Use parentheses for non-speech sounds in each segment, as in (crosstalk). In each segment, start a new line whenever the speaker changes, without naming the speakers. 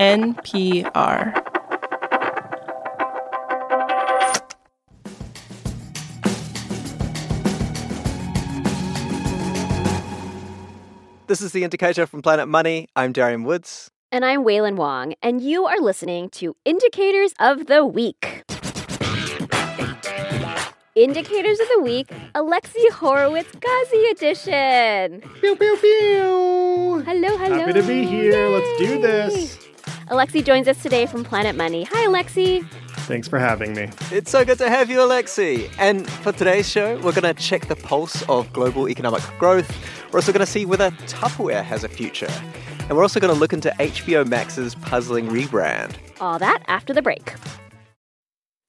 NPR.
This is The Indicator from Planet Money. I'm Darian Woods.
And I'm Wailin Wong, and you are listening to Indicators of the Week. Indicators of the Week, Alexi Horowitz Ghazi edition.
Pew, pew, pew.
Hello, hello.
Happy to be here. Let's do this.
Alexi joins us today from Planet Money. Hi, Alexi.
Thanks for having me.
It's so good to have you, Alexi. And for today's show, we're going to check the pulse of global economic growth. We're also going to see whether Tupperware has a future. And we're also going to look into HBO Max's puzzling rebrand.
All that after the break.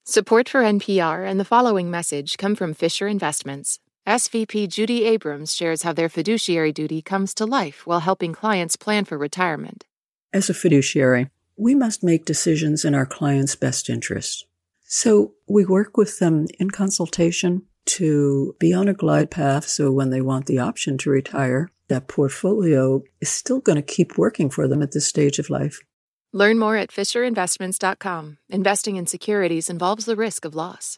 Support for NPR and the following message come from Fisher Investments. SVP Judy Abrams shares how their fiduciary duty comes to life while helping clients plan for retirement.
As a fiduciary, we must make decisions in our clients' best interest. So we work with them in consultation to be on a glide path so when they want the option to retire, that portfolio is still going to keep working for them at this stage of life.
Learn more at FisherInvestments.com. Investing in securities involves the risk of loss.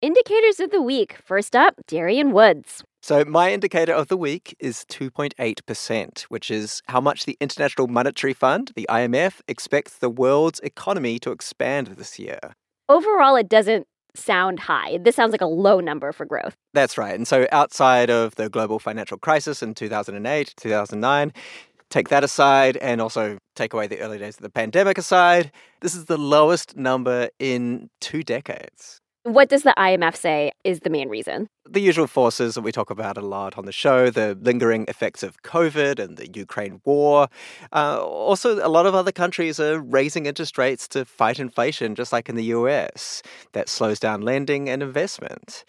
Indicators of the Week. First up, Darian Woods.
So, my indicator of the week is 2.8%, which is how much the International Monetary Fund, the IMF, expects the world's economy to expand this year.
Overall, it doesn't sound high. This sounds like a low number for growth.
That's right. And so, outside of the global financial crisis in 2008, 2009, take that aside and also take away the early days of the pandemic aside, this is the lowest number in two decades.
What does the IMF say is the main reason?
The usual forces that we talk about a lot on the show the lingering effects of COVID and the Ukraine war. Uh, also, a lot of other countries are raising interest rates to fight inflation, just like in the US. That slows down lending and investment.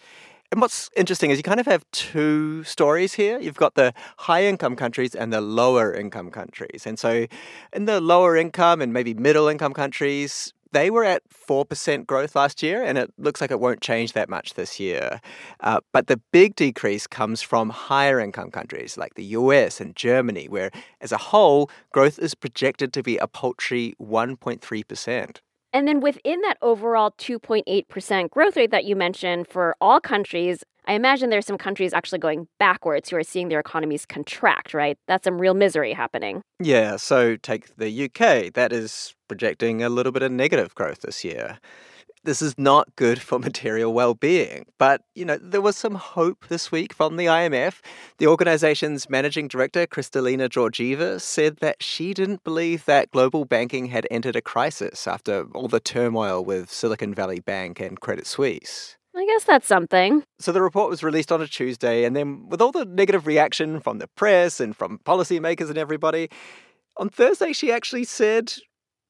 And what's interesting is you kind of have two stories here. You've got the high income countries and the lower income countries. And so, in the lower income and maybe middle income countries, they were at 4% growth last year, and it looks like it won't change that much this year. Uh, but the big decrease comes from higher income countries like the US and Germany, where as a whole, growth is projected to be a paltry 1.3%.
And then within that overall 2.8% growth rate that you mentioned for all countries, I imagine there's some countries actually going backwards who are seeing their economies contract, right? That's some real misery happening.
Yeah, so take the UK. That is projecting a little bit of negative growth this year. This is not good for material well-being. But, you know, there was some hope this week from the IMF. The organization's managing director, Kristalina Georgieva, said that she didn't believe that global banking had entered a crisis after all the turmoil with Silicon Valley Bank and Credit Suisse.
I guess that's something.
So the report was released on a Tuesday, and then with all the negative reaction from the press and from policymakers and everybody, on Thursday she actually said,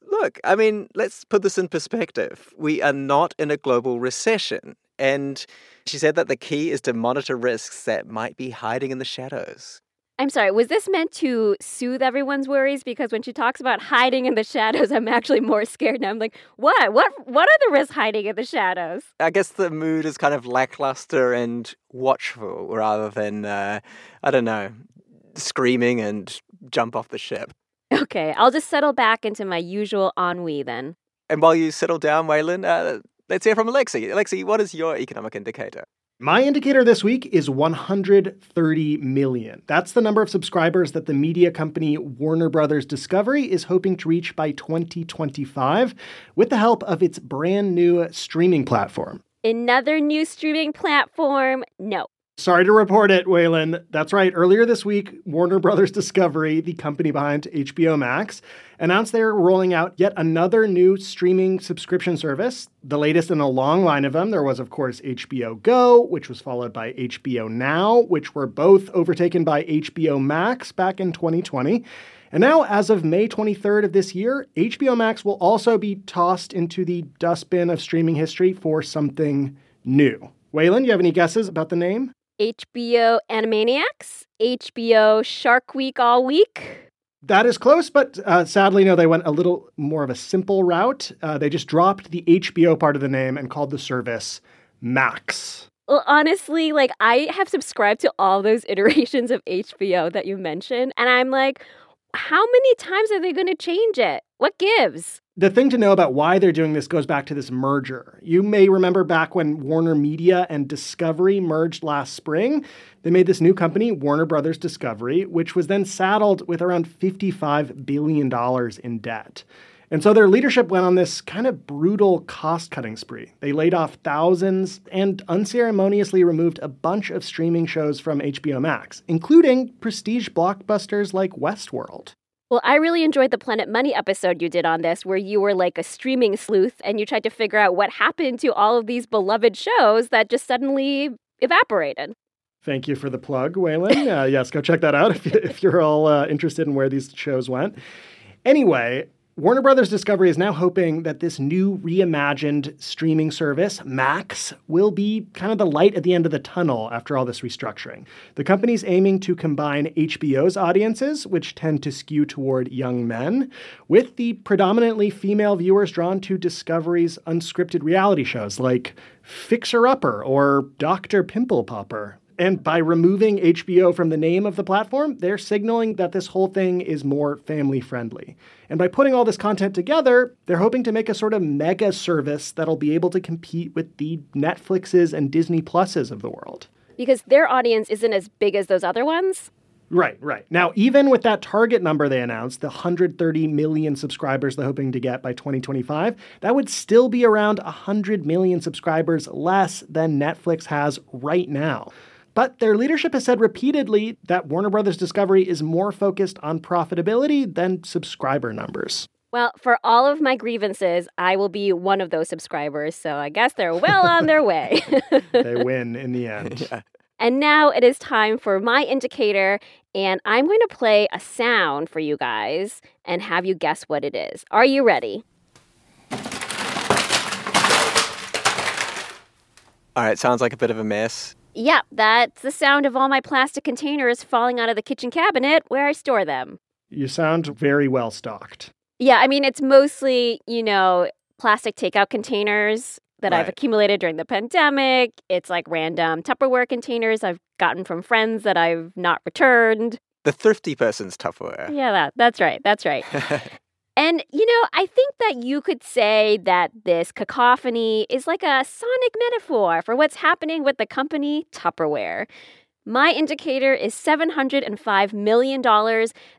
Look, I mean, let's put this in perspective. We are not in a global recession. And she said that the key is to monitor risks that might be hiding in the shadows.
I'm sorry, was this meant to soothe everyone's worries? Because when she talks about hiding in the shadows, I'm actually more scared now. I'm like, what? What what are the risks hiding in the shadows?
I guess the mood is kind of lackluster and watchful rather than, uh, I don't know, screaming and jump off the ship.
Okay, I'll just settle back into my usual ennui then.
And while you settle down, Wailin, uh, let's hear from Alexi. Alexi, what is your economic indicator?
My indicator this week is 130 million. That's the number of subscribers that the media company Warner Brothers Discovery is hoping to reach by 2025 with the help of its brand new streaming platform.
Another new streaming platform? No.
Sorry to report it, Wailin. That's right. Earlier this week, Warner Brothers Discovery, the company behind HBO Max, announced they're rolling out yet another new streaming subscription service, the latest in a long line of them. There was, of course, HBO Go, which was followed by HBO Now, which were both overtaken by HBO Max back in 2020. And now, as of May 23rd of this year, HBO Max will also be tossed into the dustbin of streaming history for something new. Wailin, you have any guesses about the name?
HBO Animaniacs? HBO Shark Week All Week?
That is close, but uh, sadly, no, they went a little more of a simple route. Uh, they just dropped the HBO part of the name and called the service Max.
Well, honestly, like I have subscribed to all those (laughs) iterations of HBO that you mentioned, and I'm like, how many times are they going to change it? What gives?
The thing to know about why they're doing this goes back to this merger. You may remember back when Warner Media and Discovery merged last spring. They made this new company, Warner Brothers Discovery, which was then saddled with around $55 billion in debt. And so their leadership went on this kind of brutal cost cutting spree. They laid off thousands and unceremoniously removed a bunch of streaming shows from HBO Max, including prestige blockbusters like Westworld.
Well, I really enjoyed the Planet Money episode you did on this, where you were like a streaming sleuth and you tried to figure out what happened to all of these beloved shows that just suddenly evaporated.
Thank you for the plug, Wailin. Uh, yes, go check that out if, if you're all uh, interested in where these shows went. Anyway, Warner Brothers Discovery is now hoping that this new reimagined streaming service, Max, will be kind of the light at the end of the tunnel after all this restructuring. The company's aiming to combine HBO's audiences, which tend to skew toward young men, with the predominantly female viewers drawn to Discovery's unscripted reality shows like Fixer Upper or Dr. Pimple Popper. And by removing HBO from the name of the platform, they're signaling that this whole thing is more family friendly. And by putting all this content together, they're hoping to make a sort of mega service that'll be able to compete with the Netflixes and Disney Pluses of the world.
Because their audience isn't as big as those other ones?
Right, right. Now, even with that target number they announced, the 130 million subscribers they're hoping to get by 2025, that would still be around 100 million subscribers less than Netflix has right now. But their leadership has said repeatedly that Warner Brothers Discovery is more focused on profitability than subscriber numbers.
Well, for all of my grievances, I will be one of those subscribers, so I guess they're well on their way. (laughs)
they win in the end. (laughs) Yeah.
And now it is time for my indicator, and I'm going to play a sound for you guys and have you guess what it is. Are you ready?
All right, sounds like a bit of a mess.
Yep, that's the sound of all my plastic containers falling out of the kitchen cabinet where I store them.
You sound very well stocked.
Yeah, I mean, it's mostly, you know, plastic takeout containers that right. I've accumulated during the pandemic. It's like random Tupperware containers I've gotten from friends that I've not returned.
The thrifty person's Tupperware.
Yeah, that, that's right. That's right. (laughs) And, you know, I think that you could say that this cacophony is like a sonic metaphor for what's happening with the company Tupperware. My indicator is $705 million.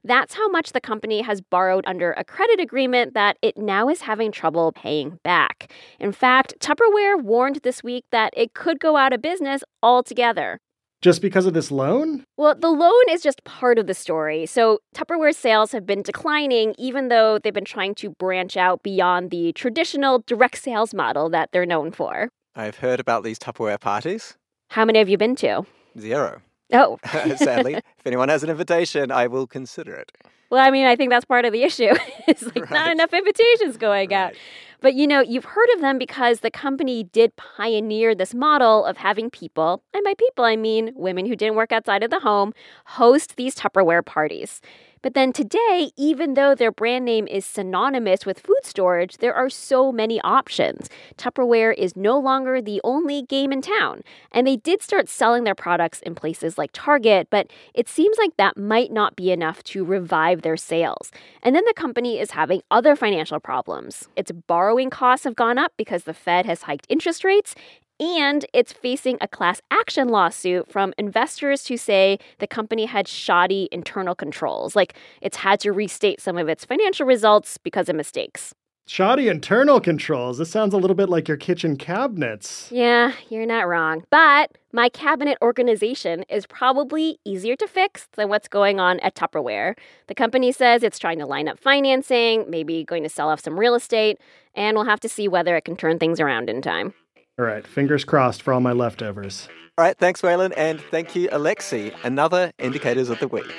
That's how much the company has borrowed under a credit agreement that it now is having trouble paying back. In fact, Tupperware warned this week that it could go out of business altogether.
Just because of this loan?
Well, the loan is just part of the story. So, Tupperware sales have been declining, even though they've been trying to branch out beyond the traditional direct sales model that they're known for.
I've heard about these Tupperware parties.
How many have you been to?
Zero.
Oh. (laughs)
Sadly, if anyone has an invitation, I will consider it.
Well, I mean, I think that's part of the issue. (laughs) it's like right. not enough invitations going right. out. But you know, you've heard of them because the company did pioneer this model of having people, and by people I mean women who didn't work outside of the home, host these Tupperware parties. But then today, even though their brand name is synonymous with food storage, there are so many options. Tupperware is no longer the only game in town. And they did start selling their products in places like Target, but it seems like that might not be enough to revive their sales. And then the company is having other financial problems. Its borrowing costs have gone up because the Fed has hiked interest rates, and it's facing a class action lawsuit from investors who say the company had shoddy internal controls, like it's had to restate some of its financial results because of mistakes.
Shoddy internal controls. This sounds a little bit like your kitchen cabinets.
Yeah, you're not wrong. But my cabinet organization is probably easier to fix than what's going on at Tupperware. The company says it's trying to line up financing, maybe going to sell off some real estate, and we'll have to see whether it can turn things around in time.
All right, fingers crossed for all my leftovers.
All right, thanks, Wailin, and thank you, Alexi. Another Indicators of the Week.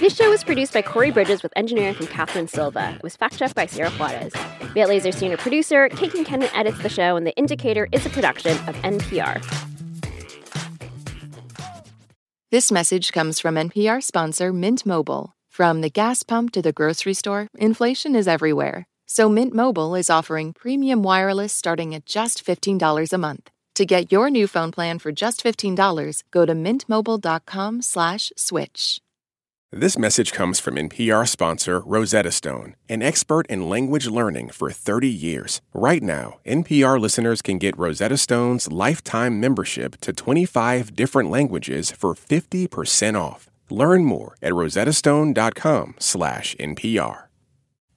This show was produced by Corey Bridges with engineering from Catherine Silva. It was fact checked by Sarah Juarez. Matt Laser, senior producer. Kate Concannon edits the show, and The Indicator is a production of NPR.
This message comes from NPR sponsor Mint Mobile. From the gas pump to the grocery store, inflation is everywhere. So Mint Mobile is offering premium wireless starting at just $15 a month. To get your new phone plan for just $15, go to mintmobile.com slash switch.
This message comes from NPR sponsor Rosetta Stone, an expert in language learning for 30 years. Right now, NPR listeners can get Rosetta Stone's lifetime membership to 25 different languages for 50% off. Learn more at rosettastone.com/npr.